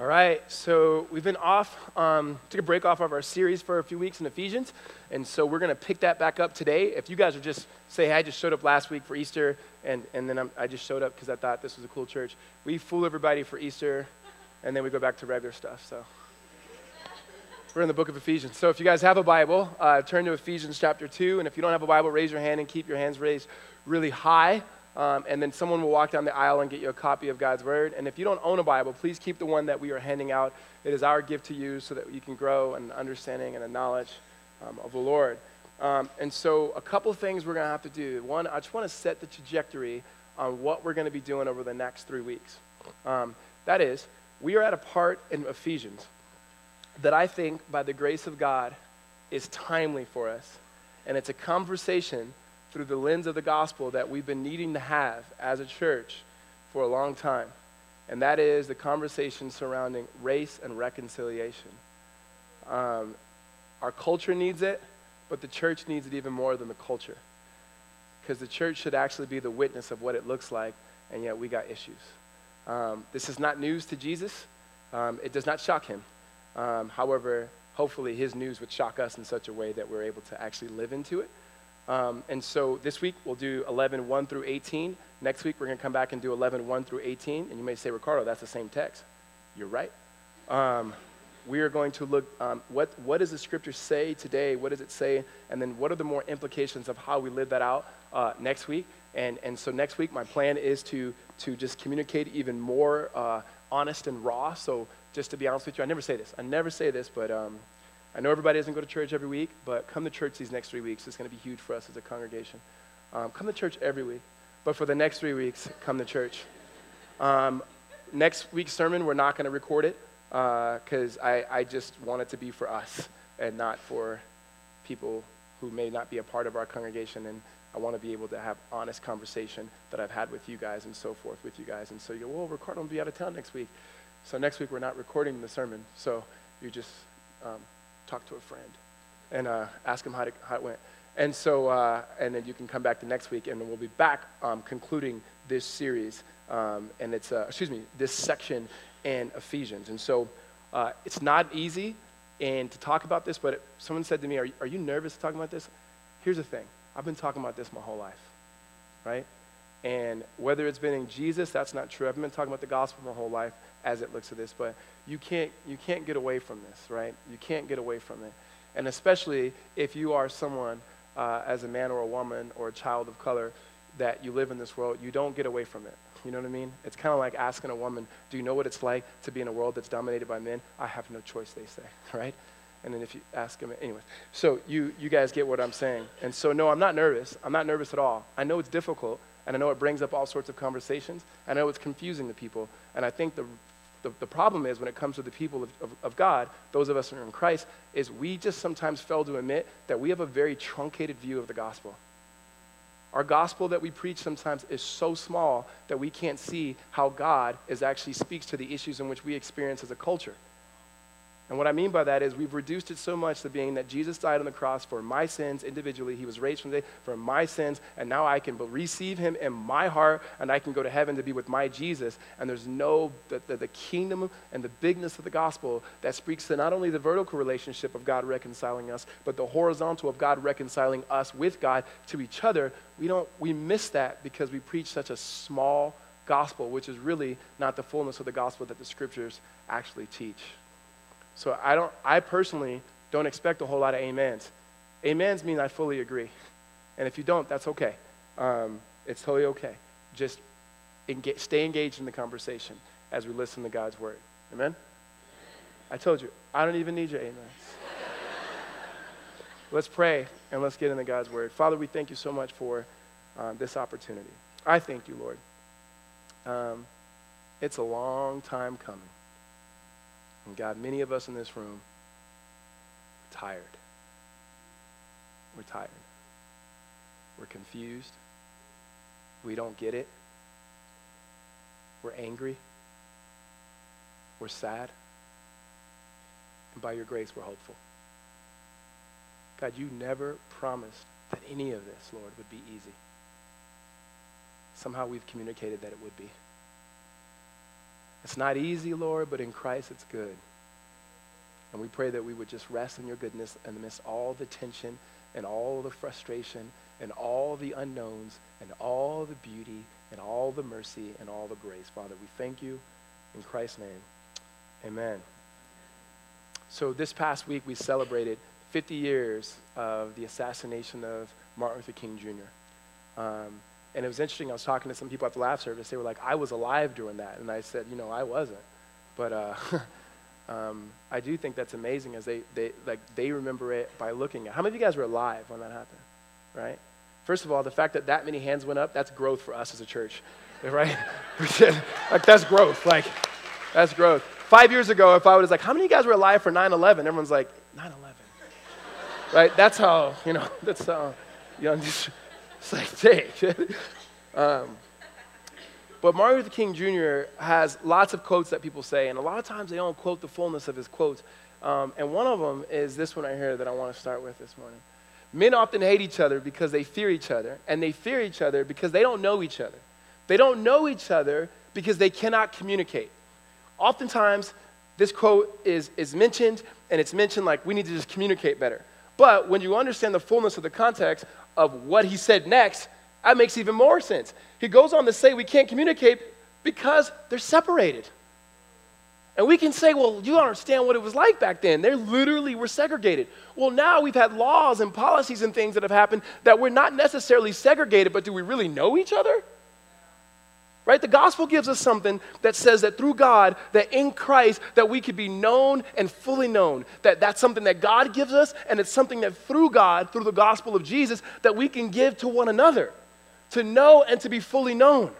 All right, so we've been off, um, took a break off of our series for a few weeks in Ephesians, and so we're going to pick that back up today. If you guys are just say, hey, I just showed up last week for Easter, and, and then I'm, i just showed up because I thought this was a cool church, we fool everybody for Easter, and then we go back to regular stuff. So we're in the book of Ephesians. So if you guys have a Bible, uh, turn to Ephesians chapter 2, and if you don't have a Bible, raise your hand and keep your hands raised really high. Um, and then someone will walk down the aisle and get you a copy of God's Word. And if you don't own a Bible, please keep the one that we are handing out. It is our gift to you so that you can grow in understanding and a knowledge um, of the Lord. Um, and so, a couple things we're going to have to do. One, I just want to set the trajectory on what we're going to be doing over the next three weeks. Um, that is, we are at a part in Ephesians that I think, by the grace of God, is timely for us. And it's a conversation through the lens of the gospel that we've been needing to have as a church for a long time. And that is the conversation surrounding race and reconciliation. Um, our culture needs it, but the church needs it even more than the culture. Because the church should actually be the witness of what it looks like, and yet we got issues. Um, this is not news to Jesus. Um, it does not shock him. Um, however, hopefully his news would shock us in such a way that we're able to actually live into it. Um, and so this week we'll do 11, 1 through 18. Next week we're going to come back and do 11, 1 through 18. And you may say, Ricardo, that's the same text. You're right. Um, we are going to look, um, what, what does the scripture say today? What does it say? And then what are the more implications of how we live that out uh, next week? And, and so next week, my plan is to, to just communicate even more uh, honest and raw. So just to be honest with you, I never say this. I never say this, but um, I know everybody doesn't go to church every week, but come to church these next three weeks. It's going to be huge for us as a congregation. Um, come to church every week, but for the next three weeks, come to church. Um, next week's sermon, we're not going to record it because uh, I, I just want it to be for us and not for people who may not be a part of our congregation. And I want to be able to have honest conversation that I've had with you guys and so forth with you guys. And so you go, well, Ricardo will be out of town next week. So next week, we're not recording the sermon. So you just. Um, talk to a friend and uh, ask them how, to, how it went. And so, uh, and then you can come back the next week, and we'll be back um, concluding this series, um, and it's, uh, excuse me, this section in Ephesians. And so, uh, it's not easy and to talk about this, but someone said to me, are, are you nervous talking about this? Here's the thing I've been talking about this my whole life, right? And whether it's been in Jesus, that's not true. I've been talking about the gospel my whole life as it looks at this, but you can't, you can't get away from this, right? You can't get away from it. And especially if you are someone, uh, as a man or a woman or a child of color, that you live in this world, you don't get away from it. You know what I mean? It's kind of like asking a woman, Do you know what it's like to be in a world that's dominated by men? I have no choice, they say, right? And then if you ask them, anyway. So you, you guys get what I'm saying. And so, no, I'm not nervous. I'm not nervous at all. I know it's difficult, and I know it brings up all sorts of conversations. I know it's confusing to people. And I think the the, the problem is when it comes to the people of, of, of, God, those of us who are in Christ, is we just sometimes fail to admit that we have a very truncated view of the gospel. Our gospel that we preach sometimes is so small that we can't see how God is actually speaks to the issues in which we experience as a culture. And what I mean by that is we've reduced it so much to being that Jesus died on the cross for my sins individually. He was raised from the for my sins, and now I can receive him in my heart, and I can go to heaven to be with my Jesus. And there's no, the, the, the kingdom and the bigness of the gospel that speaks to not only the vertical relationship of God reconciling us, but the horizontal of God reconciling us with God to each other. We don't, we miss that because we preach such a small gospel, which is really not the fullness of the gospel that the scriptures actually teach. So I don't, I personally don't expect a whole lot of amens. Amens mean I fully agree. And if you don't, that's okay. Um, it's totally okay. Just engage, stay engaged in the conversation as we listen to God's word. Amen? I told you, I don't even need your amens. let's pray and let's get into God's word. Father, we thank you so much for um, this opportunity. I thank you, Lord. Um, it's a long time coming. And God, many of us in this room are tired. We're tired. We're confused. We don't get it. We're angry. We're sad. And by your grace, we're hopeful. God, you never promised that any of this, Lord, would be easy. Somehow we've communicated that it would be. It's not easy, Lord, but in Christ it's good. And we pray that we would just rest in your goodness and amidst all the tension and all the frustration and all the unknowns and all the beauty and all the mercy and all the grace. Father, we thank you in Christ's name. Amen. So this past week we celebrated 50 years of the assassination of Martin Luther King Jr. Um, and it was interesting. I was talking to some people at the laugh service. They were like, "I was alive during that," and I said, "You know, I wasn't." But uh, um, I do think that's amazing, as they, they like they remember it by looking at. How many of you guys were alive when that happened? Right. First of all, the fact that that many hands went up, that's growth for us as a church, right? like, that's growth. Like, that's growth. Five years ago, if I was like, how many of you guys were alive for 9 11? Everyone's like, 9 11. right? That's how, you know, that's how, you know, just, it's like, dang. um, but Martin Luther King Jr. has lots of quotes that people say, and a lot of times they don't quote the fullness of his quotes. Um, and one of them is this one right here that I want to start with this morning. Men often hate each other because they fear each other, and they fear each other because they don't know each other. They don't know each other because they cannot communicate. Oftentimes, this quote is, is mentioned, and it's mentioned like we need to just communicate better. But when you understand the fullness of the context of what he said next, that makes even more sense. He goes on to say we can't communicate because they're separated. And we can say, well, you don't understand what it was like back then. They literally were segregated. Well, now we've had laws and policies and things that have happened that we're not necessarily segregated, but do we really know each other? Right? The gospel gives us something that says that through God, that in Christ, that we could be known and fully known. That that's something that God gives us, and it's something that through God, through the gospel of Jesus, that we can give to one another. To know and to be fully known.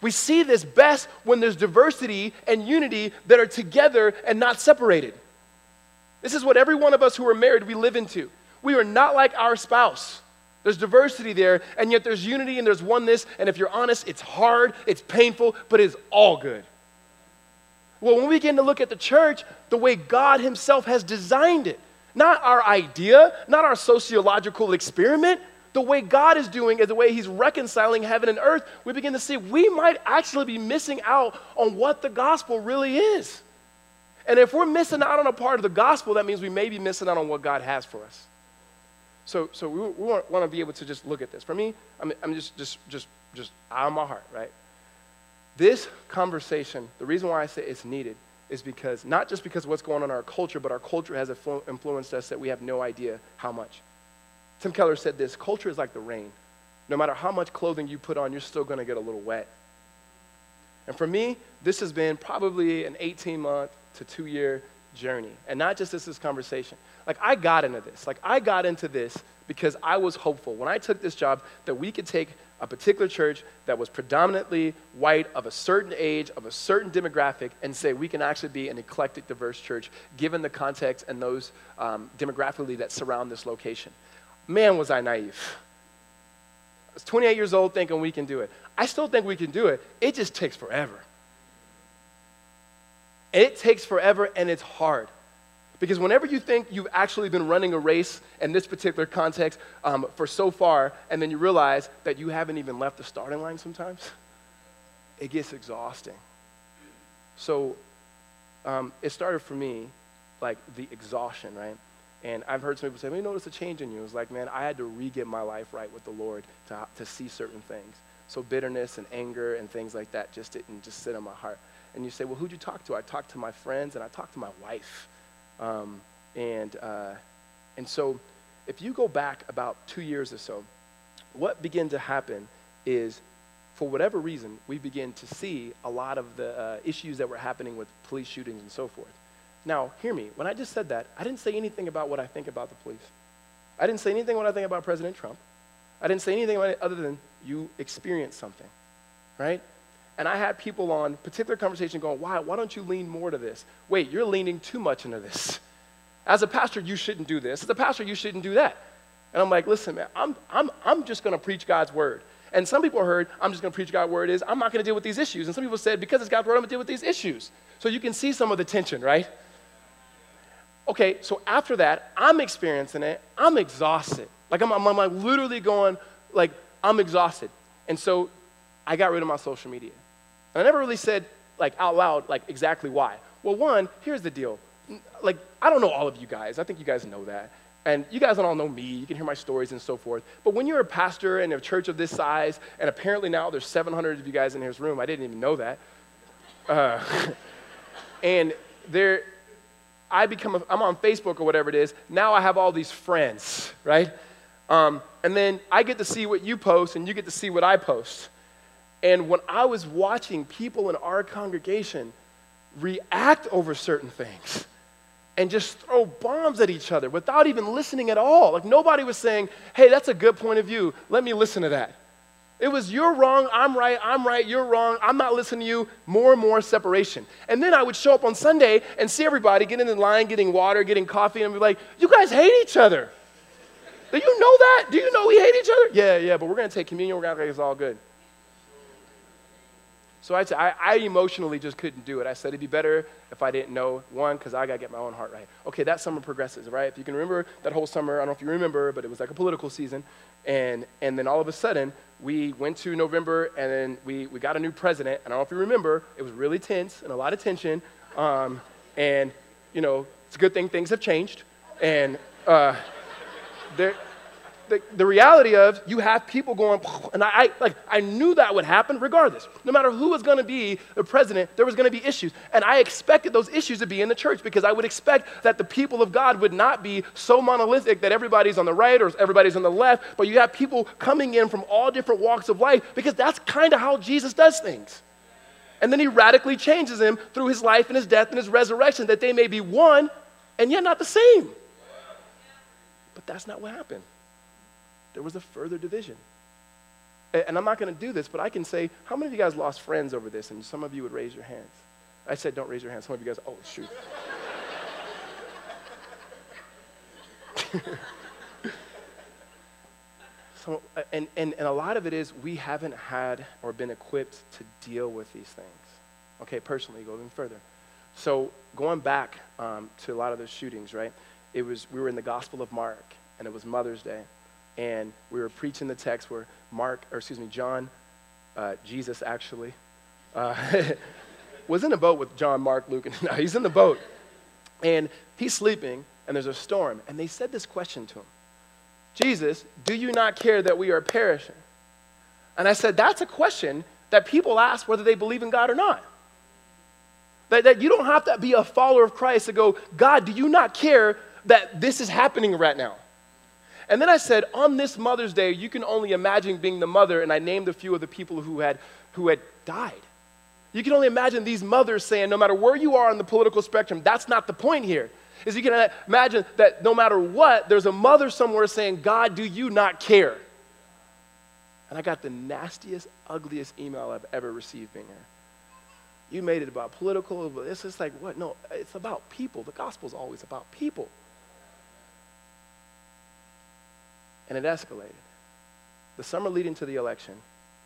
We see this best when there's diversity and unity that are together and not separated. This is what every one of us who are married we live into. We are not like our spouse. There's diversity there, and yet there's unity and there's oneness. And if you're honest, it's hard, it's painful, but it's all good. Well, when we begin to look at the church, the way God Himself has designed it, not our idea, not our sociological experiment, the way God is doing is the way He's reconciling heaven and earth, we begin to see we might actually be missing out on what the gospel really is. And if we're missing out on a part of the gospel, that means we may be missing out on what God has for us. So, so we, we want, to be able to just look at this. For me, I'm, I'm just, just, just, just out of my heart, right? This conversation, the reason why I say it's needed is because, not just because what's going on in our culture, but our culture has influenced us that we have no idea how much. Tim Keller said this culture is like the rain. No matter how much clothing you put on, you're still going to get a little wet. And for me, this has been probably an 18 month to two year journey. And not just this, this conversation. Like, I got into this. Like, I got into this because I was hopeful when I took this job that we could take a particular church that was predominantly white, of a certain age, of a certain demographic, and say we can actually be an eclectic, diverse church given the context and those um, demographically that surround this location. Man, was I naive. I was 28 years old thinking we can do it. I still think we can do it. It just takes forever. It takes forever and it's hard. Because whenever you think you've actually been running a race in this particular context um, for so far, and then you realize that you haven't even left the starting line sometimes, it gets exhausting. So um, it started for me like the exhaustion, right? And I've heard some people say, "We noticed a change in you." It's like, man, I had to re-get my life right with the Lord to, to see certain things. So bitterness and anger and things like that just didn't just sit in my heart. And you say, well, who'd you talk to? I talked to my friends and I talked to my wife. Um, and, uh, and so if you go back about two years or so, what began to happen is, for whatever reason, we begin to see a lot of the uh, issues that were happening with police shootings and so forth. Now, hear me. When I just said that, I didn't say anything about what I think about the police. I didn't say anything what I think about President Trump. I didn't say anything about it other than you experienced something, right? And I had people on particular conversation going, why, why don't you lean more to this? Wait, you're leaning too much into this. As a pastor, you shouldn't do this. As a pastor, you shouldn't do that. And I'm like, listen, man, I'm, I'm, I'm just going to preach God's word. And some people heard, I'm just going to preach God's word is, I'm not going to deal with these issues. And some people said, because it's God's word, I'm going to deal with these issues. So you can see some of the tension, right? Okay, so after that, I'm experiencing it. I'm exhausted. Like, I'm, I'm, I'm like literally going, like, I'm exhausted. And so I got rid of my social media. And I never really said like out loud, like exactly why. Well, one, here's the deal. Like, I don't know all of you guys. I think you guys know that. And you guys don't all know me. You can hear my stories and so forth. But when you're a pastor in a church of this size, and apparently now there's 700 of you guys in this room, I didn't even know that. Uh, and there, I become, a, I'm on Facebook or whatever it is. Now I have all these friends, right? Um, and then I get to see what you post, and you get to see what I post. And when I was watching people in our congregation react over certain things, and just throw bombs at each other without even listening at all. Like nobody was saying, hey, that's a good point of view. Let me listen to that. It was you're wrong, I'm right, I'm right, you're wrong, I'm not listening to you. More and more separation. And then I would show up on Sunday and see everybody getting in line, getting water, getting coffee, and be like, you guys hate each other. Do you know that? Do you know we hate each other? Yeah, yeah, but we're going to take communion, we're going to it's all good. So I, I, I emotionally just couldn't do it. I said it'd be better if I didn't know, one, because I got to get my own heart right. Okay, that summer progresses, right? If you can remember that whole summer, I don't know if you remember, but it was like a political season. And, and then all of a sudden, we went to November and then we, we got a new president. And I don't know if you remember, it was really tense and a lot of tension. Um, and, you know, it's a good thing things have changed. And uh, there, the, the reality of you have people going, and I, I, like I knew that would happen regardless. No matter who was going to be the president, there was going to be issues, and I expected those issues to be in the church because I would expect that the people of God would not be so monolithic that everybody's on the right or everybody's on the left, but you have people coming in from all different walks of life because that's kind of how Jesus does things. And then he radically changes them through his life and his death and his resurrection that they may be one and yet not the same. But that's not what happened there was a further division. And I'm not going to do this, but I can say, how many of you guys lost friends over this? And some of you would raise your hands. I said, don't raise your hands. Some of you guys, oh, shoot. so, and, and, and a lot of it is we haven't had or been equipped to deal with these things. Okay, personally, go going further. So going back um, to a lot of those shootings, right? It was we were in the Gospel of Mark, and it was Mother's Day, and we were preaching the text where Mark, or excuse me, John, uh, Jesus actually, uh, was in a boat with John, Mark, Luke, and he's in the boat. And he's sleeping, and there's a storm. And they said this question to him Jesus, do you not care that we are perishing? And I said, that's a question that people ask whether they believe in God or not. That, that you don't have to be a follower of Christ to go, God, do you not care that this is happening right now? And then I said, on this Mother's Day, you can only imagine being the mother, and I named a few of the people who had, who had died. You can only imagine these mothers saying, no matter where you are on the political spectrum, that's not the point here. Is you can imagine that no matter what, there's a mother somewhere saying, God, do you not care? And I got the nastiest, ugliest email I've ever received being here. You made it about political, but it's just like, what? No, it's about people. The gospel's always about people. And it escalated. The summer leading to the election,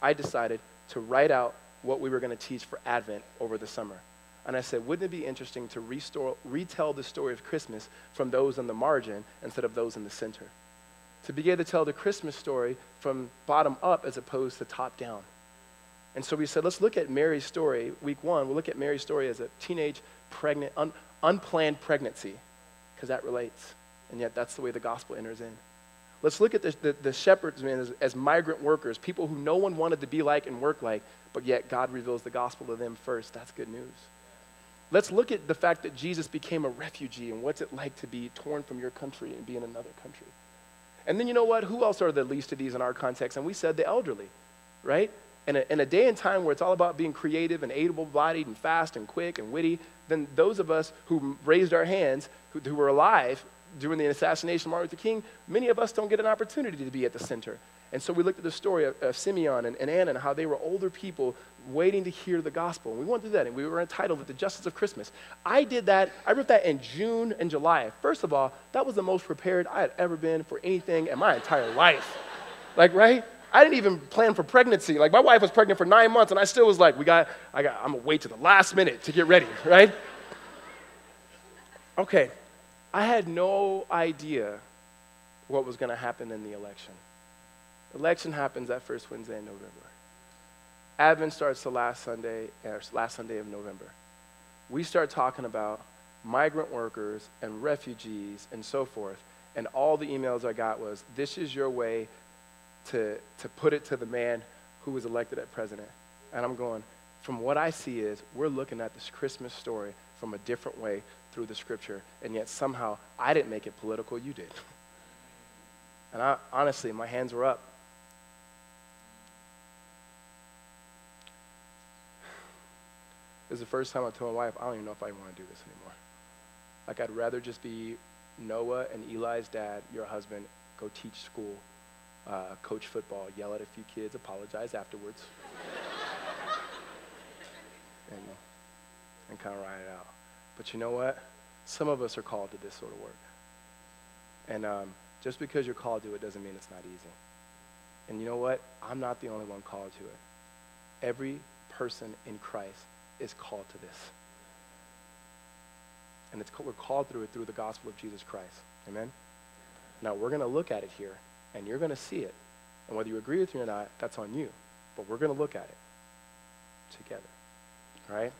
I decided to write out what we were going to teach for Advent over the summer. And I said, wouldn't it be interesting to restore, retell the story of Christmas from those on the margin instead of those in the center? To be able to tell the Christmas story from bottom up as opposed to top down. And so we said, let's look at Mary's story. Week one, we'll look at Mary's story as a teenage, pregnant, un, unplanned pregnancy, because that relates. And yet that's the way the gospel enters in. Let's look at the, the, the shepherds man, as, as migrant workers, people who no one wanted to be like and work like, but yet God reveals the gospel to them first. That's good news. Let's look at the fact that Jesus became a refugee and what's it like to be torn from your country and be in another country. And then you know what? Who else are the least of these in our context? And we said the elderly, right? In a, in a day and time where it's all about being creative and able bodied and fast and quick and witty, then those of us who raised our hands, who, who were alive, during the assassination of Martin Luther King, many of us don't get an opportunity to be at the center. And so we looked at the story of, of Simeon and, and, Anna and how they were older people waiting to hear the gospel. And we went through that, and we were entitled to The Justice of Christmas. I did that, I wrote that in June and July. First of all, that was the most prepared I had ever been for anything in my entire life. like, right? I didn't even plan for pregnancy. Like, my wife was pregnant for nine months, and I still was like, we got, I got, I'm gonna wait to the last minute to get ready, right? Okay, I had no idea what was going to happen in the election. Election happens that first Wednesday in November. Advent starts the last Sunday, or last Sunday of November. We start talking about migrant workers and refugees and so forth. And all the emails I got was, this is your way to, to put it to the man who was elected as president. And I'm going, from what I see is we're looking at this Christmas story from a different way through the scripture. And yet somehow I didn't make it political, you did. And I, honestly, my hands were up. It was the first time I told my wife, I don't even know if I want to do this anymore. Like, I'd rather just be Noah and Eli's dad, your husband, go teach school, uh, coach football, yell at a few kids, apologize afterwards, and, and kind of ride it out. But you know what? Some of us are called to this sort of work. And um, just because you're called to it doesn't mean it's not easy. And you know what? I'm not the only one called to it. Every person in Christ is called to this. And it's, we're called through it through the gospel of Jesus Christ. Amen? Now, we're going to look at it here, and you're going to see it. And whether you agree with me or not, that's on you. But we're going to look at it together. All right?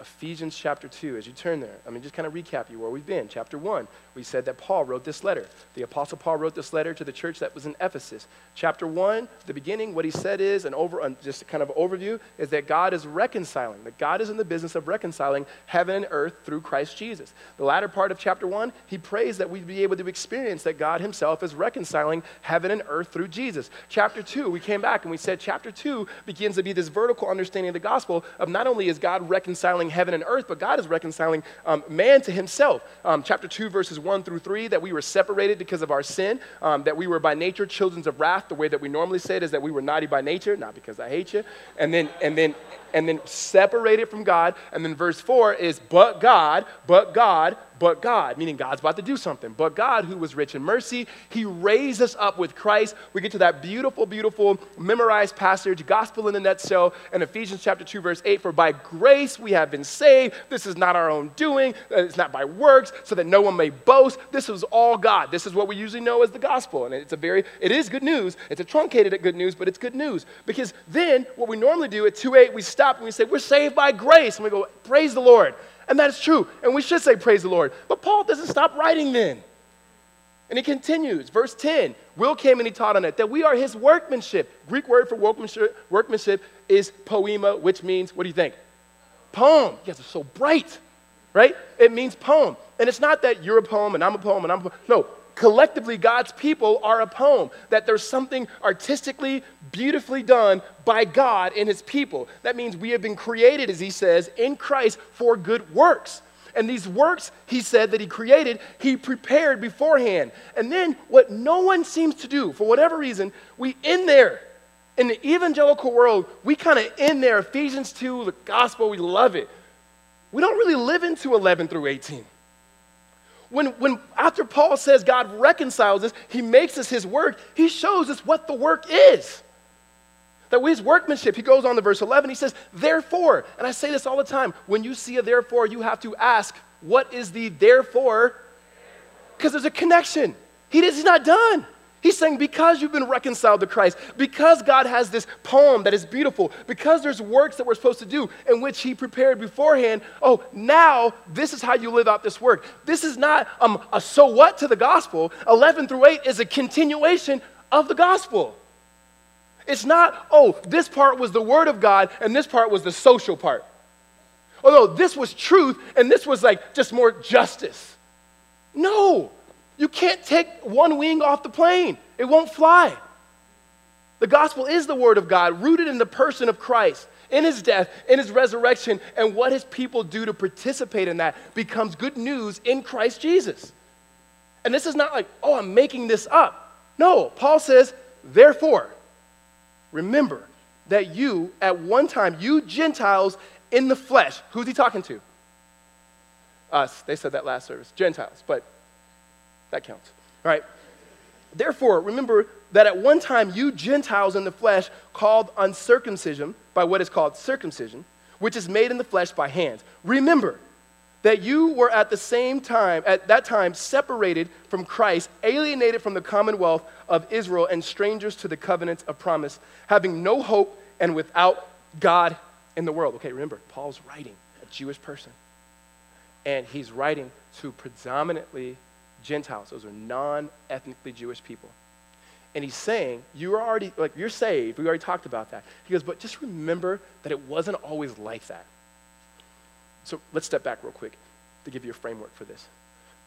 Ephesians chapter 2, as you turn there, I mean, just kind of recap you where we've been. Chapter 1, we said that Paul wrote this letter. The Apostle Paul wrote this letter to the church that was in Ephesus. Chapter 1, the beginning, what he said is, and over, uh, just kind of overview, is that God is reconciling, that God is in the business of reconciling heaven and earth through Christ Jesus. The latter part of chapter 1, he prays that we'd be able to experience that God himself is reconciling heaven and earth through Jesus. Chapter 2, we came back and we said chapter 2 begins to be this vertical understanding of the gospel of not only is God reconciling reconciling heaven and earth, but God is reconciling um, man to himself. Um, chapter 2, verses 1 through 3, that we were separated because of our sin, um, that we were by nature children of wrath. The way that we normally say it is that we were naughty by nature, not because I hate you. And then, and then, and then separated from God. And then verse 4 is, but God, but God, but God, meaning God's about to do something. But God, who was rich in mercy, He raised us up with Christ. We get to that beautiful, beautiful memorized passage, gospel in the nutshell, in Ephesians chapter 2, verse 8 For by grace we have been saved. This is not our own doing, uh, it's not by works, so that no one may boast. This is all God. This is what we usually know as the gospel. And it's a very, it is good news. It's a truncated good news, but it's good news. Because then what we normally do at 2 8, we stop and we say, We're saved by grace. And we go, Praise the Lord. And that is true. And we should say, Praise the Lord. But Paul doesn't stop writing then. And he continues, verse 10 Will came and he taught on it, that we are his workmanship. Greek word for workmanship, workmanship is poiema, which means, what do you think? Poem. You guys are so bright, right? It means poem. And it's not that you're a poem and I'm a poem and I'm a poem. No, collectively, God's people are a poem, that there's something artistically, beautifully done by God and his people. That means we have been created, as he says, in Christ for good works. And these works, he said, that he created, he prepared beforehand. And then, what no one seems to do, for whatever reason, we in there. In the evangelical world, we kind of in there, Ephesians 2, the gospel, we love it. We don't really live into 11 through 18 when, when after Paul says God reconciles us, he makes us his work, he shows us what the work is. That his workmanship, he goes on to verse 11, he says, therefore, and I say this all the time, when you see a therefore, you have to ask, what is the therefore? Because there's a connection. He, he's not done. He's saying, because you've been reconciled to Christ, because God has this poem that is beautiful, because there's works that we're supposed to do in which He prepared beforehand, oh, now this is how you live out this work. This is not um, a so what to the gospel. 11 through 8 is a continuation of the gospel. It's not, oh, this part was the word of God and this part was the social part. Although this was truth and this was like just more justice. No, you can't take one wing off the plane, it won't fly. The gospel is the word of God, rooted in the person of Christ, in his death, in his resurrection, and what his people do to participate in that becomes good news in Christ Jesus. And this is not like, oh, I'm making this up. No, Paul says, therefore, remember that you, at one time, you Gentiles in the flesh, who's he talking to? Us. They said that last service, Gentiles. But that counts. All right. Therefore, remember that at one time you Gentiles in the flesh called uncircumcision by what is called circumcision, which is made in the flesh by hands. Remember that you were at the same time, at that time, separated from Christ, alienated from the commonwealth of Israel, and strangers to the covenants of promise, having no hope and without God in the world. Okay, remember, Paul's writing, a Jewish person. And he's writing to predominantly Gentiles. Those are non ethnically Jewish people. And he's saying, You're already, like, you're saved. We already talked about that. He goes, But just remember that it wasn't always like that. So let's step back real quick to give you a framework for this.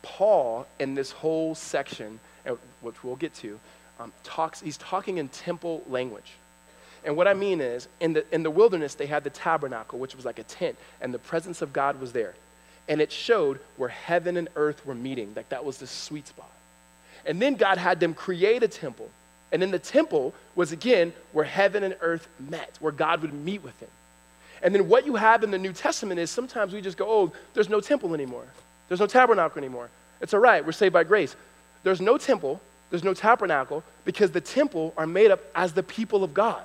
Paul, in this whole section, which we'll get to, um, talks, he's talking in temple language. And what I mean is, in the, in the wilderness, they had the tabernacle, which was like a tent, and the presence of God was there. And it showed where heaven and earth were meeting. Like that was the sweet spot. And then God had them create a temple. And then the temple was again where heaven and earth met, where God would meet with them. And then what you have in the New Testament is sometimes we just go, oh, there's no temple anymore. There's no tabernacle anymore. It's all right, we're saved by grace. There's no temple, there's no tabernacle, because the temple are made up as the people of God.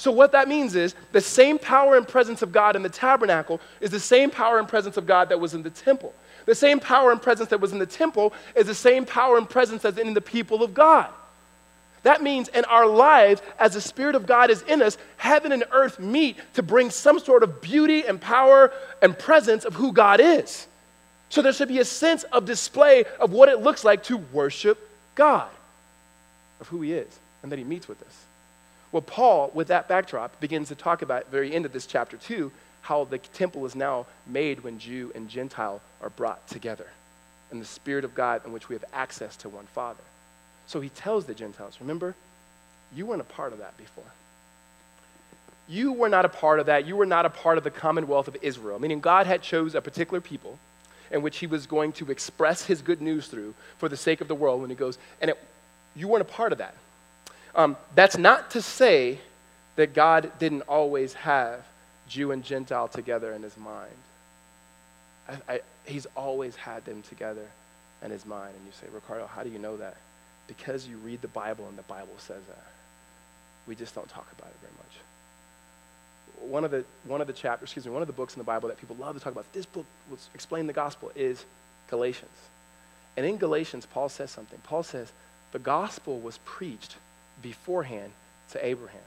So, what that means is the same power and presence of God in the tabernacle is the same power and presence of God that was in the temple. The same power and presence that was in the temple is the same power and presence that's in the people of God. That means in our lives, as the Spirit of God is in us, heaven and earth meet to bring some sort of beauty and power and presence of who God is. So there should be a sense of display of what it looks like to worship God, of who He is, and that He meets with us. Well, Paul, with that backdrop, begins to talk about at the very end of this chapter 2 how the temple is now made when Jew and Gentile are brought together in the Spirit of God in which we have access to one Father. So he tells the Gentiles, remember, you weren't a part of that before. You were not a part of that. You were not a part of the commonwealth of Israel, meaning God had chose a particular people in which he was going to express his good news through for the sake of the world when he goes, and it, you weren't a part of that. Um, that's not to say that God didn't always have Jew and Gentile together in his mind. I, I, he's always had them together in his mind. And you say, Ricardo, how do you know that? Because you read the Bible and the Bible says that. We just don't talk about it very much. One of the, one of the chapters, excuse me, one of the books in the Bible that people love to talk about, this book will explain the gospel, is Galatians. And in Galatians, Paul says something. Paul says, the gospel was preached beforehand to Abraham.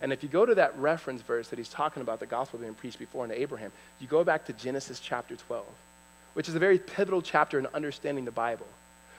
And if you go to that reference verse that he's talking about the gospel being preached before to Abraham, you go back to Genesis chapter 12, which is a very pivotal chapter in understanding the Bible.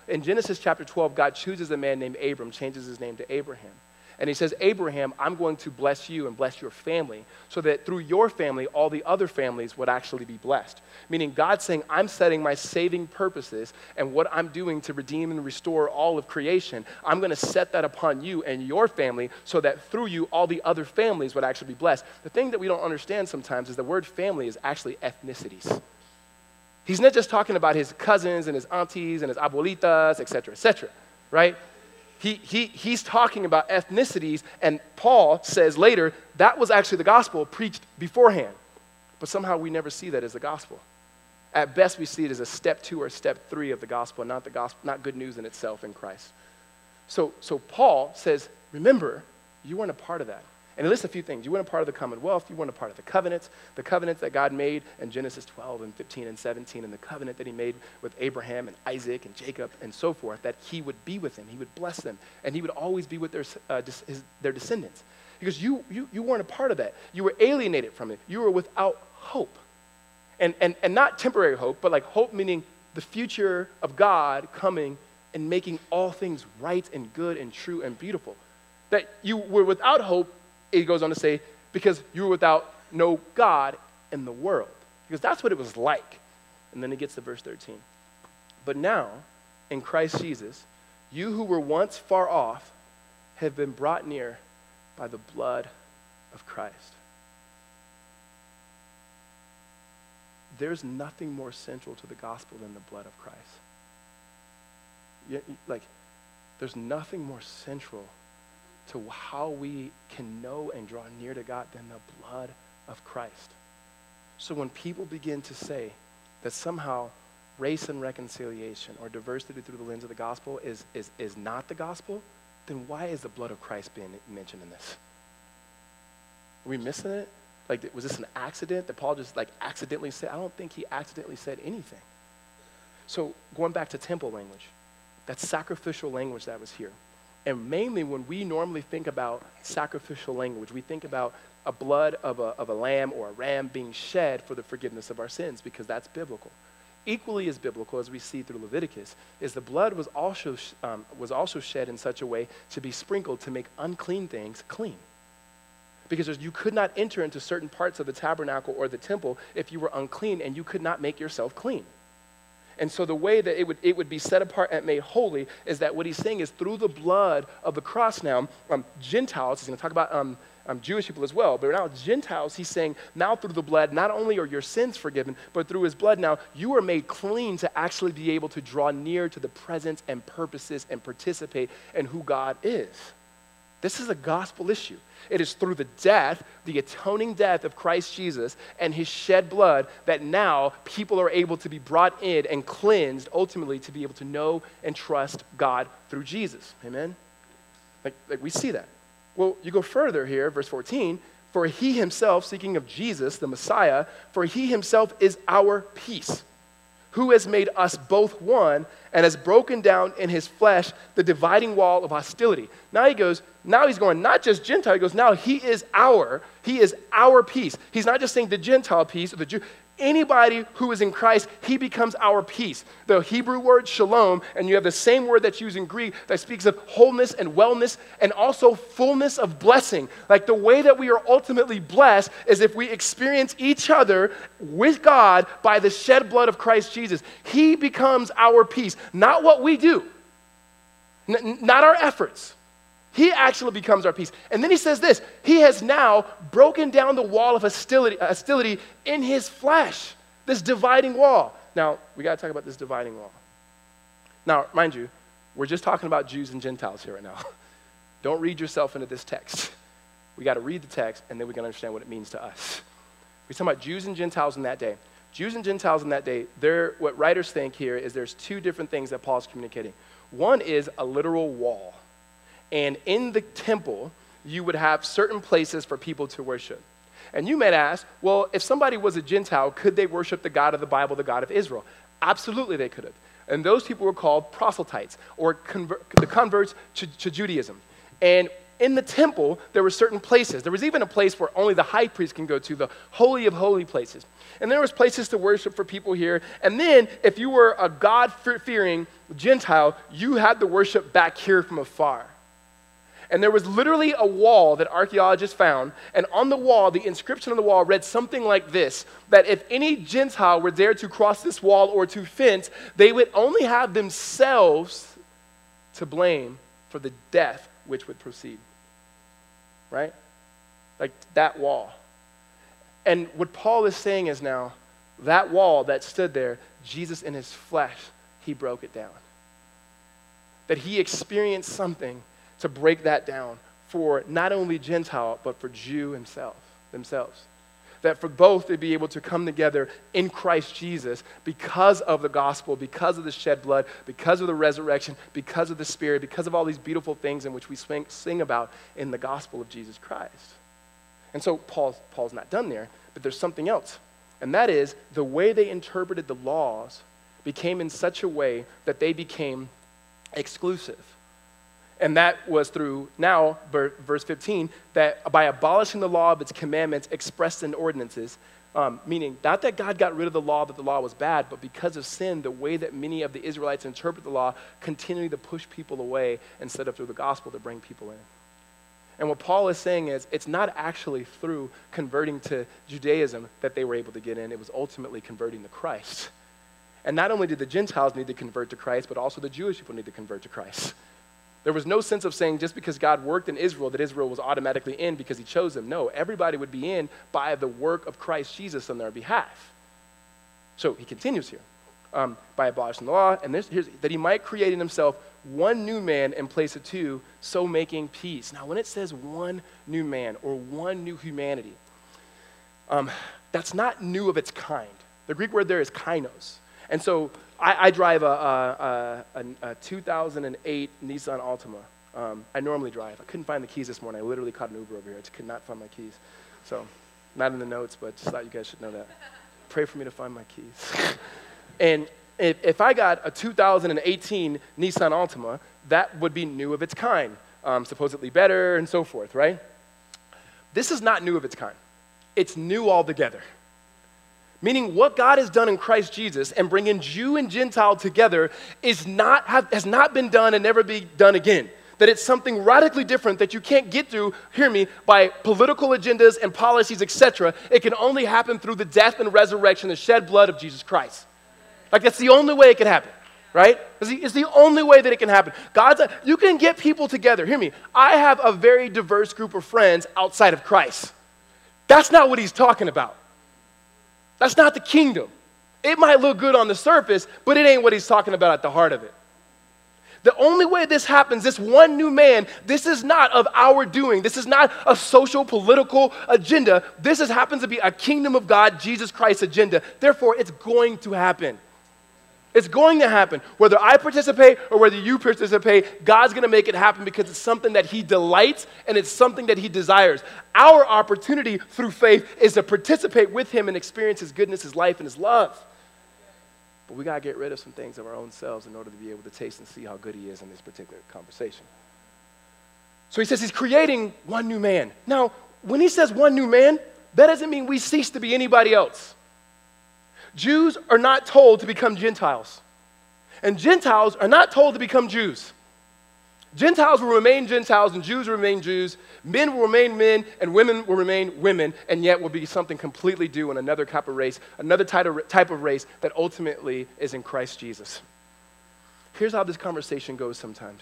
In Genesis chapter 12, God chooses a man named Abram, changes his name to Abraham. And he says, Abraham, I'm going to bless you and bless your family so that through your family, all the other families would actually be blessed. Meaning, God's saying, I'm setting my saving purposes and what I'm doing to redeem and restore all of creation. I'm going to set that upon you and your family so that through you, all the other families would actually be blessed. The thing that we don't understand sometimes is the word family is actually ethnicities. He's not just talking about his cousins and his aunties and his abuelitas, et cetera, et cetera, right? He, he, he's talking about ethnicities, and Paul says later that was actually the gospel preached beforehand. But somehow we never see that as the gospel. At best, we see it as a step two or step three of the gospel, not the gospel, not good news in itself in Christ. So, so Paul says, remember, you weren't a part of that. And it lists a few things. You weren't a part of the commonwealth. You weren't a part of the covenants, the covenants that God made in Genesis 12 and 15 and 17, and the covenant that he made with Abraham and Isaac and Jacob and so forth, that he would be with them, he would bless them, and he would always be with their, uh, his, their descendants. Because you, you, you weren't a part of that. You were alienated from it. You were without hope. And, and, and not temporary hope, but like hope meaning the future of God coming and making all things right and good and true and beautiful. That you were without hope he goes on to say, because you were without no God in the world. Because that's what it was like. And then he gets to verse 13. But now, in Christ Jesus, you who were once far off have been brought near by the blood of Christ. There's nothing more central to the gospel than the blood of Christ. like, there's nothing more central to how we can know and draw near to God than the blood of Christ. So when people begin to say that somehow race and reconciliation or diversity through the lens of the gospel is, is, is not the gospel, then why is the blood of Christ being mentioned in this? Are we missing it? Like, was this an accident that Paul just like accidentally said? I don't think he accidentally said anything. So going back to temple language, that sacrificial language that was here, And mainly when we normally think about sacrificial language, we think about a blood of a, of a lamb or a ram being shed for the forgiveness of our sins because that's biblical. Equally as biblical as we see through Leviticus is the blood was also, um, was also shed in such a way to be sprinkled to make unclean things clean. Because you could not enter into certain parts of the tabernacle or the temple if you were unclean and you could not make yourself clean. And so the way that it would, it would be set apart and made holy is that what he's saying is through the blood of the cross now, um, Gentiles, he's going to talk about um, um, Jewish people as well, but now Gentiles, he's saying now through the blood, not only are your sins forgiven, but through his blood now, you are made clean to actually be able to draw near to the presence and purposes and participate in who God is. This is a gospel issue. It is through the death, the atoning death of Christ Jesus and his shed blood that now people are able to be brought in and cleansed ultimately to be able to know and trust God through Jesus. Amen? Like, like we see that. Well, you go further here, verse 14. For he himself, speaking of Jesus, the Messiah, for he himself is our peace who has made us both one and has broken down in his flesh the dividing wall of hostility. Now he goes, now he's going, not just Gentile, he goes, now he is our, he is our peace. He's not just saying the Gentile peace or the Jew, anybody who is in Christ, he becomes our peace. The Hebrew word shalom, and you have the same word that's used in Greek that speaks of wholeness and wellness and also fullness of blessing. Like the way that we are ultimately blessed is if we experience each other with God by the shed blood of Christ Jesus. He becomes our peace, not what we do, N- not our efforts. He actually becomes our peace. And then he says this He has now broken down the wall of hostility, hostility in his flesh, this dividing wall. Now, we got to talk about this dividing wall. Now, mind you, we're just talking about Jews and Gentiles here right now. Don't read yourself into this text. We got to read the text, and then we can understand what it means to us. We're talking about Jews and Gentiles in that day. Jews and Gentiles in that day, what writers think here is there's two different things that Paul's communicating. One is a literal wall and in the temple, you would have certain places for people to worship. And you might ask, well, if somebody was a Gentile, could they worship the God of the Bible, the God of Israel? Absolutely, they could have. And those people were called proselytes, or conver- the converts to, to Judaism. And in the temple, there were certain places. There was even a place where only the high priest can go to, the holy of holy places. And there was places to worship for people here. And then, if you were a God-fearing Gentile, you had to worship back here from afar. And there was literally a wall that archaeologists found. And on the wall, the inscription on the wall read something like this that if any Gentile were there to cross this wall or to fence, they would only have themselves to blame for the death which would proceed. Right? Like that wall. And what Paul is saying is now, that wall that stood there, Jesus in his flesh, he broke it down. That he experienced something to break that down for not only Gentile, but for Jew himself, themselves. That for both to be able to come together in Christ Jesus because of the gospel, because of the shed blood, because of the resurrection, because of the Spirit, because of all these beautiful things in which we swing, sing about in the gospel of Jesus Christ. And so Paul's, Paul's not done there, but there's something else. And that is the way they interpreted the laws became in such a way that they became exclusive. And that was through now, verse 15, that by abolishing the law of its commandments expressed in ordinances, um, meaning not that God got rid of the law that the law was bad, but because of sin, the way that many of the Israelites interpret the law continued to push people away instead of through the gospel to bring people in. And what Paul is saying is it's not actually through converting to Judaism that they were able to get in, it was ultimately converting to Christ. And not only did the Gentiles need to convert to Christ, but also the Jewish people need to convert to Christ. There was no sense of saying just because God worked in Israel that Israel was automatically in because he chose them. No, everybody would be in by the work of Christ Jesus on their behalf. So he continues here um, by abolishing the law, and this, that he might create in himself one new man in place of two, so making peace. Now, when it says one new man or one new humanity, um, that's not new of its kind. The Greek word there is kainos. And so I, I drive a, a, a, a, 2008 Nissan Altima. Um, I normally drive. I couldn't find the keys this morning. I literally caught an Uber over here. I just could not find my keys. So, not in the notes, but just thought you guys should know that. Pray for me to find my keys. and if, if I got a 2018 Nissan Altima, that would be new of its kind, um, supposedly better and so forth, right? This is not new of its kind, it's new altogether. Meaning, what God has done in Christ Jesus and bringing Jew and Gentile together is not, have, has not been done and never be done again that it's something radically different that you can't get through, hear me, by political agendas and policies, etc. It can only happen through the death and resurrection, the shed blood of Jesus Christ. Like that's the only way it can happen, right? It's the, only way that it can happen. God's, you can get people together. Hear me. I have a very diverse group of friends outside of Christ. That's not what he's talking about. That's not the kingdom. It might look good on the surface, but it ain't what he's talking about at the heart of it. The only way this happens, this one new man, this is not of our doing. This is not a social, political agenda. This is, happens to be a kingdom of God, Jesus Christ agenda. Therefore, it's going to happen. It's going to happen. Whether I participate or whether you participate, God's going to make it happen because it's something that He delights and it's something that He desires. Our opportunity through faith is to participate with Him and experience His goodness, His life, and His love. But we got to get rid of some things of our own selves in order to be able to taste and see how good he is in this particular conversation. So he says he's creating one new man. Now, when he says one new man, that doesn't mean we cease to be anybody else. Jews are not told to become Gentiles, and Gentiles are not told to become Jews. Gentiles will remain Gentiles and Jews will remain Jews. Men will remain men and women will remain women, and yet will be something completely new in another type of race, another type of race that ultimately is in Christ Jesus. Here's how this conversation goes sometimes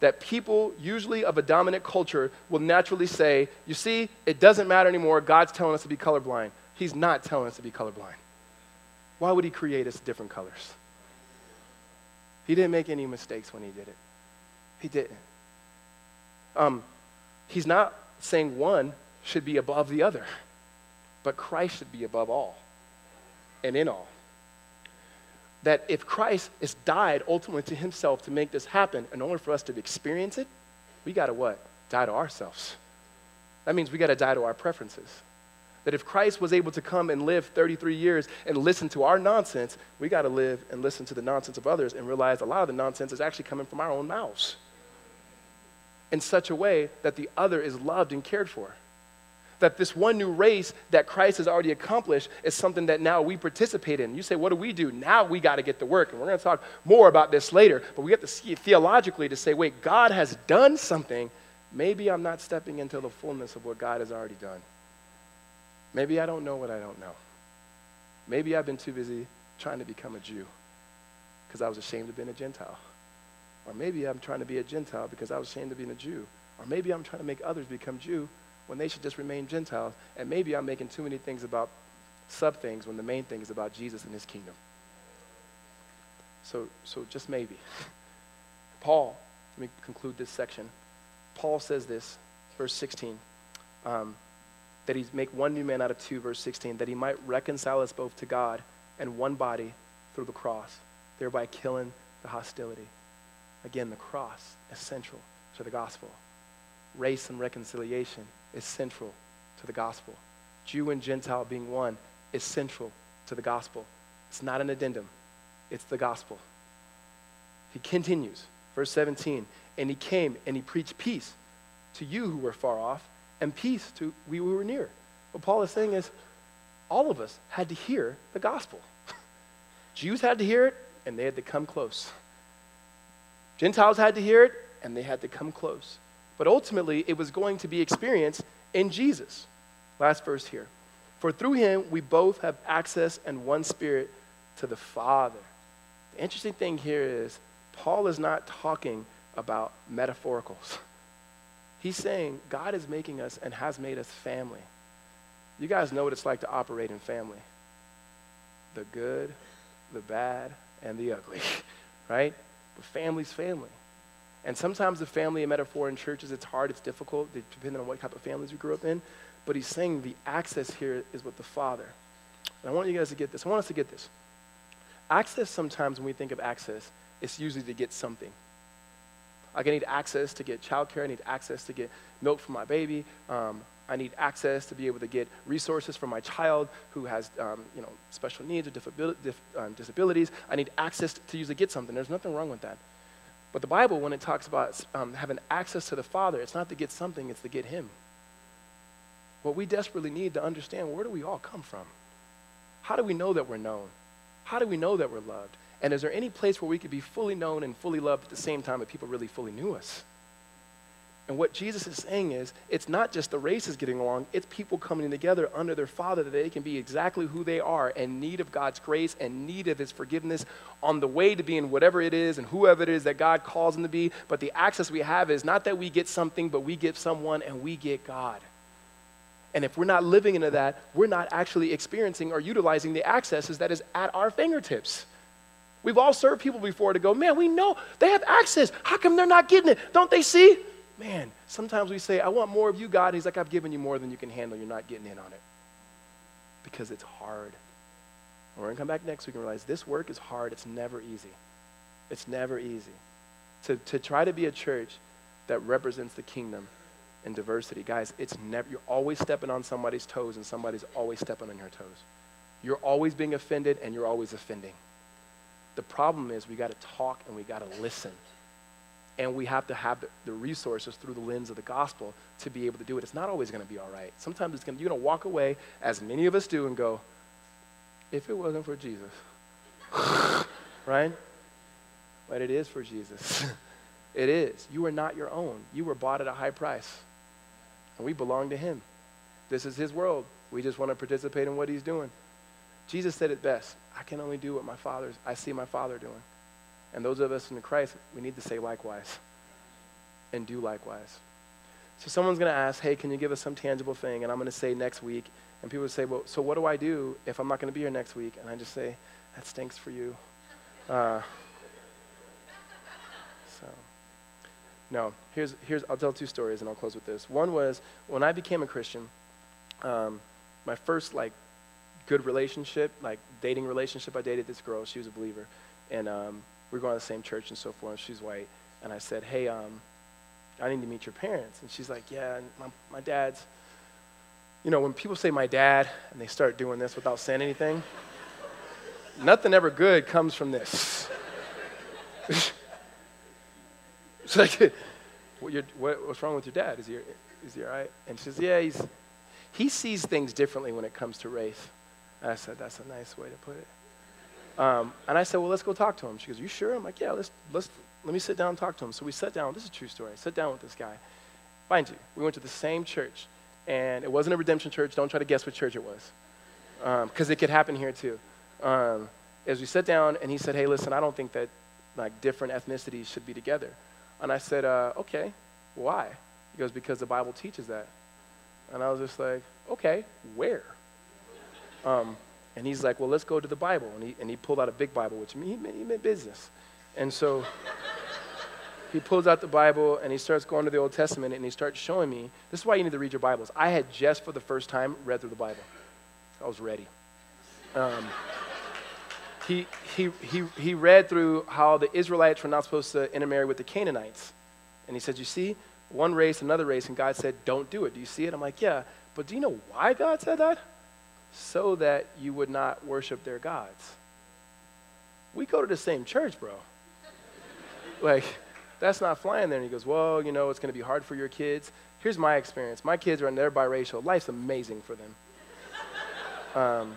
that people, usually of a dominant culture, will naturally say, You see, it doesn't matter anymore. God's telling us to be colorblind. He's not telling us to be colorblind. Why would He create us different colors? He didn't make any mistakes when He did it. He didn't. Um, he's not saying one should be above the other, but Christ should be above all and in all. That if Christ has died ultimately to himself to make this happen, in order for us to experience it, we got to what? Die to ourselves. That means we got to die to our preferences. That if Christ was able to come and live 33 years and listen to our nonsense, we got to live and listen to the nonsense of others and realize a lot of the nonsense is actually coming from our own mouths in such a way that the other is loved and cared for. That this one new race that Christ has already accomplished is something that now we participate in. You say, what do we do? Now we got to get to work. And we're going to talk more about this later. But we have to see it theologically to say, wait, God has done something. Maybe I'm not stepping into the fullness of what God has already done. Maybe I don't know what I don't know. Maybe I've been too busy trying to become a Jew because I was ashamed of being a Gentile. Or maybe I'm trying to be a Gentile because I was ashamed of being a Jew. Or maybe I'm trying to make others become Jew when they should just remain Gentiles. And maybe I'm making too many things about sub things when the main thing is about Jesus and his kingdom. So, so just maybe. Paul, let me conclude this section. Paul says this, verse 16, um, that he's make one new man out of two, verse 16, that he might reconcile us both to God and one body through the cross, thereby killing the hostility. Again, the cross is central to the gospel. Race and reconciliation is central to the gospel. Jew and Gentile being one is central to the gospel. It's not an addendum, it's the gospel. He continues, verse 17, and he came and he preached peace to you who were far off and peace to we who were near. What Paul is saying is all of us had to hear the gospel. Jews had to hear it, and they had to come close. Gentiles had to hear it, and they had to come close. But ultimately, it was going to be experienced in Jesus. Last verse here. For through him we both have access and one spirit to the Father. The interesting thing here is Paul is not talking about metaphoricals. He's saying God is making us and has made us family. You guys know what it's like to operate in family the good, the bad, and the ugly, right? But family's family. And sometimes the family metaphor in churches, it's hard, it's difficult, depending on what type of families you grew up in. But he's saying the access here is with the Father. And I want you guys to get this. I want us to get this. Access, sometimes when we think of access, it's usually to get something. Like I need access to get childcare, I need access to get milk for my baby. Um, I need access to be able to get resources for my child who has, um, you know, special needs or um, disabilities. I need access to usually get something. There's nothing wrong with that. But the Bible, when it talks about um, having access to the Father, it's not to get something, it's to get Him. What we desperately need to understand where do we all come from? How do we know that we're known? How do we know that we're loved? And is there any place where we could be fully known and fully loved at the same time that people really fully knew us? And what Jesus is saying is, it's not just the races getting along, it's people coming together under their Father that they can be exactly who they are in need of God's grace and need of His forgiveness on the way to being whatever it is and whoever it is that God calls them to be. But the access we have is not that we get something, but we get someone and we get God. And if we're not living into that, we're not actually experiencing or utilizing the accesses that is at our fingertips. We've all served people before to go, man, we know they have access. How come they're not getting it? Don't they see? man, sometimes we say, I want more of you, God. He's like, I've given you more than you can handle. You're not getting in on it. Because it's hard. we're going to come back next week and realize this work is hard. It's never easy. It's never easy. To, to try to be a church that represents the kingdom in diversity, guys, it's never, you're always stepping on somebody's toes and somebody's always stepping on your toes. You're always being offended and you're always offending. The problem is we got to talk and we got to listen and we have to have the, resources through the lens of the gospel to be able to do it. It's not always going to be all right. Sometimes it's gonna, you're going to walk away, as many of us do, and go, if it wasn't for Jesus, right? But it is for Jesus. it is. You are not your own. You were bought at a high price, and we belong to Him. This is His world. We just want to participate in what He's doing. Jesus said it best I can only do what my Father's, I see my Father doing. And those of us in Christ, we need to say likewise and do likewise. So someone's going to ask, hey, can you give us some tangible thing? And I'm going to say next week. And people say, well, so what do I do if I'm not going to be here next week? And I just say, that stinks for you. Uh, so, no, here's, here's, I'll tell two stories and I'll close with this. One was when I became a Christian, um, my first like good relationship, like dating relationship, I dated this girl. She was a believer. And um, we are going to the same church and so forth. And she's white. And I said, hey, um, I need to meet your parents. And she's like, yeah, my, my dad's, you know, when people say my dad and they start doing this without saying anything, nothing ever good comes from this. She's like, what, what, what's wrong with your dad? Is he, is he all right? And she says, yeah, he's, he sees things differently when it comes to race. And I said, that's a nice way to put it. Um, and I said, well, let's go talk to him. She goes, you sure? I'm like, yeah, let's, let's, let me sit down and talk to him. So we sat down. This is a true story. I sat down with this guy. Mind you, we went to the same church. And it wasn't a redemption church. Don't try to guess what church it was. Because um, it could happen here too. Um, as we sat down, and he said, hey, listen, I don't think that like different ethnicities should be together. And I said, uh, okay, why? He goes, because the Bible teaches that. And I was just like, okay, where? Um, and he's like, well, let's go to the Bible. And he, and he pulled out a big Bible, which he meant, he meant business. And so he pulls out the Bible and he starts going to the Old Testament and he starts showing me this is why you need to read your Bibles. I had just for the first time read through the Bible, I was ready. Um, he, he, he, he read through how the Israelites were not supposed to intermarry with the Canaanites. And he said, You see, one race, another race, and God said, Don't do it. Do you see it? I'm like, Yeah, but do you know why God said that? So that you would not worship their gods. We go to the same church, bro. like, that's not flying there. And he goes, Well, you know, it's going to be hard for your kids. Here's my experience my kids are, they're biracial. Life's amazing for them. Um,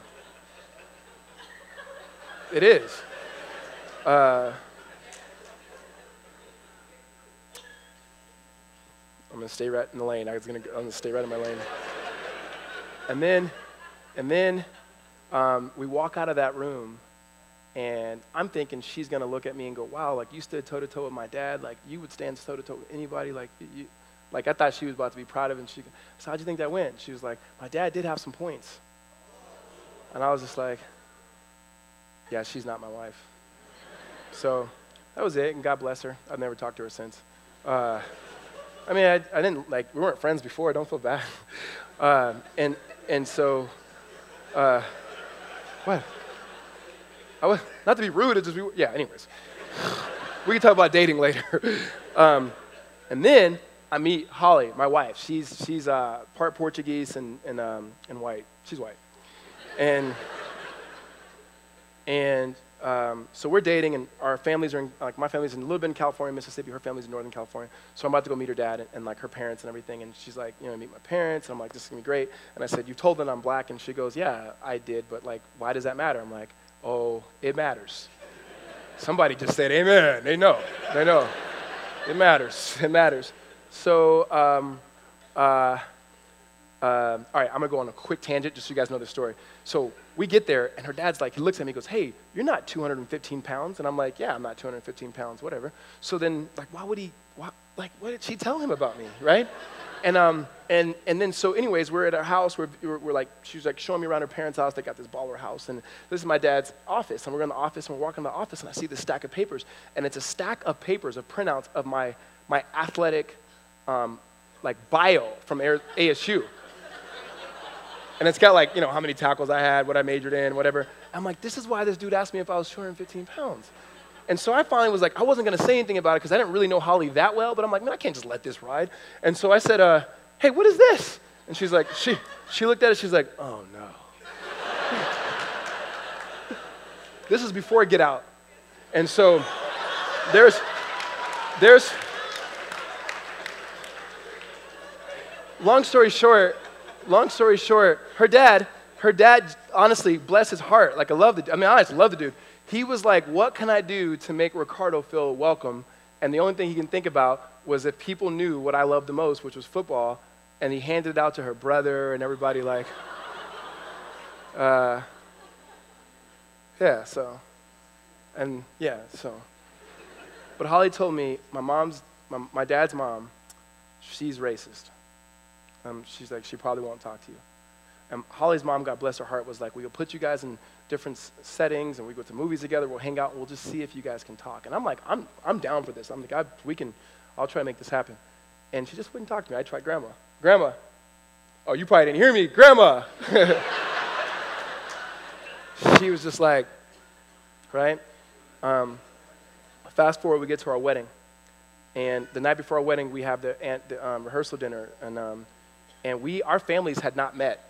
it is. Uh, I'm gonna stay right in the lane. I was gonna, I'm gonna stay right in my lane. And then and then um, we walk out of that room, and I'm thinking she's going to look at me and go, wow, like you stood toe to toe with my dad. Like you would stand toe to toe with anybody. Like, you, like I thought she was about to be proud of it. And she, so how'd you think that went? She was like, my dad did have some points. And I was just like, yeah, she's not my wife. so that was it, and God bless her. I've never talked to her since. Uh, I mean, I, I, didn't, like, we weren't friends before. I Don't feel bad. Uh, and, and so uh, what? I was, not to be rude, it's just, we, yeah, anyways. we can talk about dating later. um, and then I meet Holly, my wife. She's, she's uh, part Portuguese and, and, um, and white. She's white. And, and um, so we're dating, and our families are in, like, my family's in a little bit in California, Mississippi. Her family's in Northern California. So I'm about to go meet her dad and, and like her parents and everything. And she's like, you know, meet my parents. And I'm like, this is gonna be great. And I said, you told them I'm black. And she goes, yeah, I did, but like, why does that matter? I'm like, oh, it matters. Somebody just said amen. They know. They know. It matters. It matters. So, um, uh, uh, all right, I'm gonna go on a quick tangent just so you guys know the story. So we get there, and her dad's like, he looks at me, he goes, "Hey, you're not 215 pounds," and I'm like, "Yeah, I'm not 215 pounds, whatever." So then, like, why would he? Why, like, what did she tell him about me, right? and um, and and then so, anyways, we're at our house. We're, we're, we're like, she was like showing me around her parents' house. They got this baller house, and this is my dad's office. And we're in the office, and we're walking in the office, and I see this stack of papers, and it's a stack of papers, of printouts of my my athletic, um, like bio from ASU and it's got like, you know, how many tackles I had, what I majored in, whatever. I'm like, this is why this dude asked me if I was 215 pounds. And so I finally was like, I wasn't going to say anything about it because I didn't really know Holly that well, but I'm like, man, I can't just let this ride. And so I said, uh, hey, what is this? And she's like, she, she looked at it, she's like, oh no. this is before I get out. And so there's, there's, long story short, long story short, her dad, her dad, honestly, bless his heart. Like, I love the, I mean, honestly, love the dude. He was like, what can I do to make Ricardo feel welcome? And the only thing he can think about was if people knew what I loved the most, which was football, and he handed it out to her brother and everybody, like, uh, yeah, so, and yeah, so. But Holly told me, my mom's, my, my dad's mom, she's racist. Um, she's like, she probably won't talk to you. And Holly's mom, God bless her heart, was like, we'll put you guys in different settings and we go to movies together, we'll hang out, and we'll just see if you guys can talk. And I'm like, I'm, I'm down for this. I'm like, I, we can, I'll try to make this happen. And she just wouldn't talk to me. I tried grandma. Grandma. Oh, you probably didn't hear me. Grandma. she was just like, right? Um, fast forward, we get to our wedding. And the night before our wedding, we have the, the um, rehearsal dinner. And um, and we, our families had not met.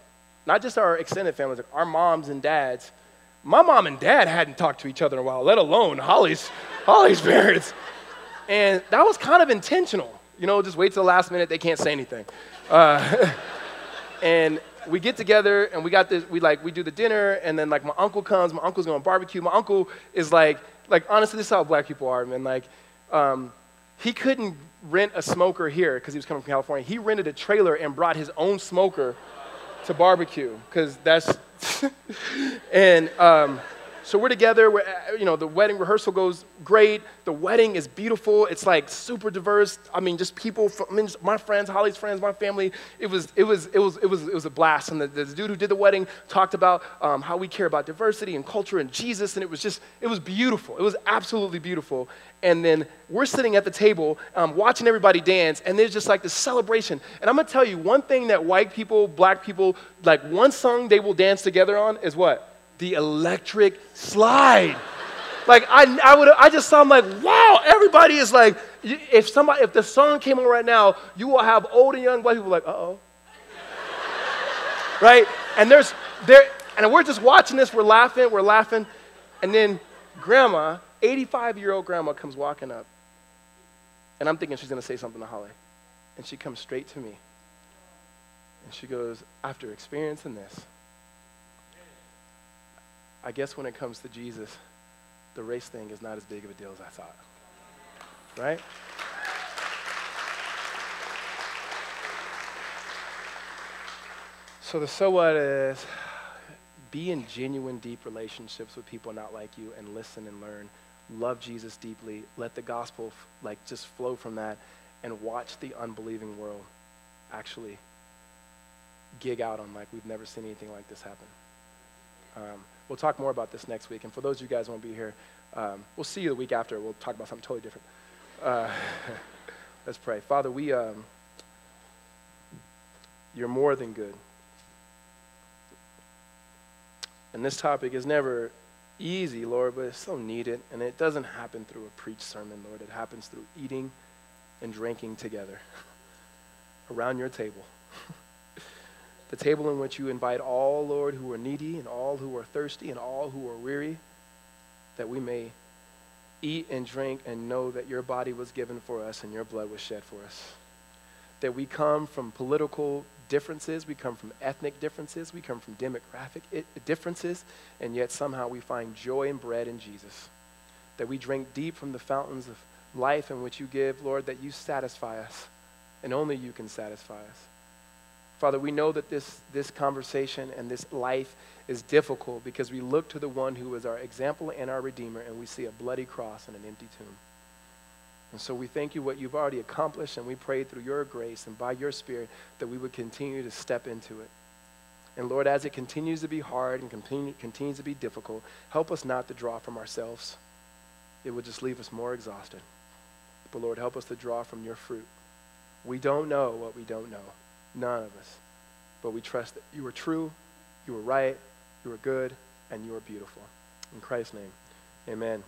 Not just our extended families, like our moms and dads. My mom and dad hadn't talked to each other in a while, let alone Holly's, Holly's parents. And that was kind of intentional. You know, just wait till the last minute, they can't say anything. Uh, and we get together and we got this, we like, we do the dinner and then like my uncle comes, my uncle's going barbecue. My uncle is like, like honestly, this is how black people are, man. Like, um, he couldn't rent a smoker here because he was coming from California. He rented a trailer and brought his own smoker to barbecue because that's, and um, so we're together. We're, uh, you know, the wedding rehearsal goes great. The wedding is beautiful. It's like super diverse. I mean, just people, from, I mean, my friends, Holly's friends, my family. It was, it was, it was, it was, it was a blast. And the, the dude who did the wedding talked about um, how we care about diversity and culture and Jesus. And it was just, it was beautiful. It was absolutely beautiful. And then we're sitting at the table um, watching everybody dance, and there's just like this celebration. And I'm gonna tell you one thing that white people, black people, like one song they will dance together on is what? The electric slide. like I, I would, I just saw. I'm like, wow! Everybody is like, if somebody, if the song came on right now, you will have old and young white people like, uh oh, right? And there's there, and we're just watching this. We're laughing, we're laughing, and then grandma, 85 year old grandma, comes walking up, and I'm thinking she's gonna say something to Holly, and she comes straight to me, and she goes, after experiencing this. I guess when it comes to Jesus, the race thing is not as big of a deal as I thought. Right? So the so what is be in genuine, deep relationships with people not like you and listen and learn. Love Jesus deeply. Let the gospel like just flow from that and watch the unbelieving world actually gig out on like we've never seen anything like this happen. Um, We'll talk more about this next week. And for those of you guys who won't be here, um, we'll see you the week after. We'll talk about something totally different. Uh, let's pray. Father, we, um, you're more than good. And this topic is never easy, Lord, but it's so needed. And it doesn't happen through a preached sermon, Lord. It happens through eating and drinking together around your table. the table in which you invite all, Lord, who are needy and all who are thirsty and all who are weary. that we may eat and drink and know that your body was given for us and your blood was shed for us. That we come from political differences, we come from ethnic differences, we come from demographic differences, and yet somehow we find joy and bread in Jesus. That we drink deep from the fountains of life in which you give, Lord, that you satisfy us, and only you can satisfy us. Father, we know that this, this conversation and this life is difficult because we look to the one who is our example and our Redeemer, and we see a bloody cross and an empty tomb. And so we thank you what you've already accomplished, and we pray through your grace and by your Spirit that we would continue to step into it. And Lord, as it continues to be hard and continue, continues to be difficult, help us not to draw from ourselves. It would just leave us more exhausted. But Lord, help us to draw from your fruit. We don't know what we don't know. None of us. But we trust that you are true, you are right, you are good, and you are beautiful. In Christ's name, amen.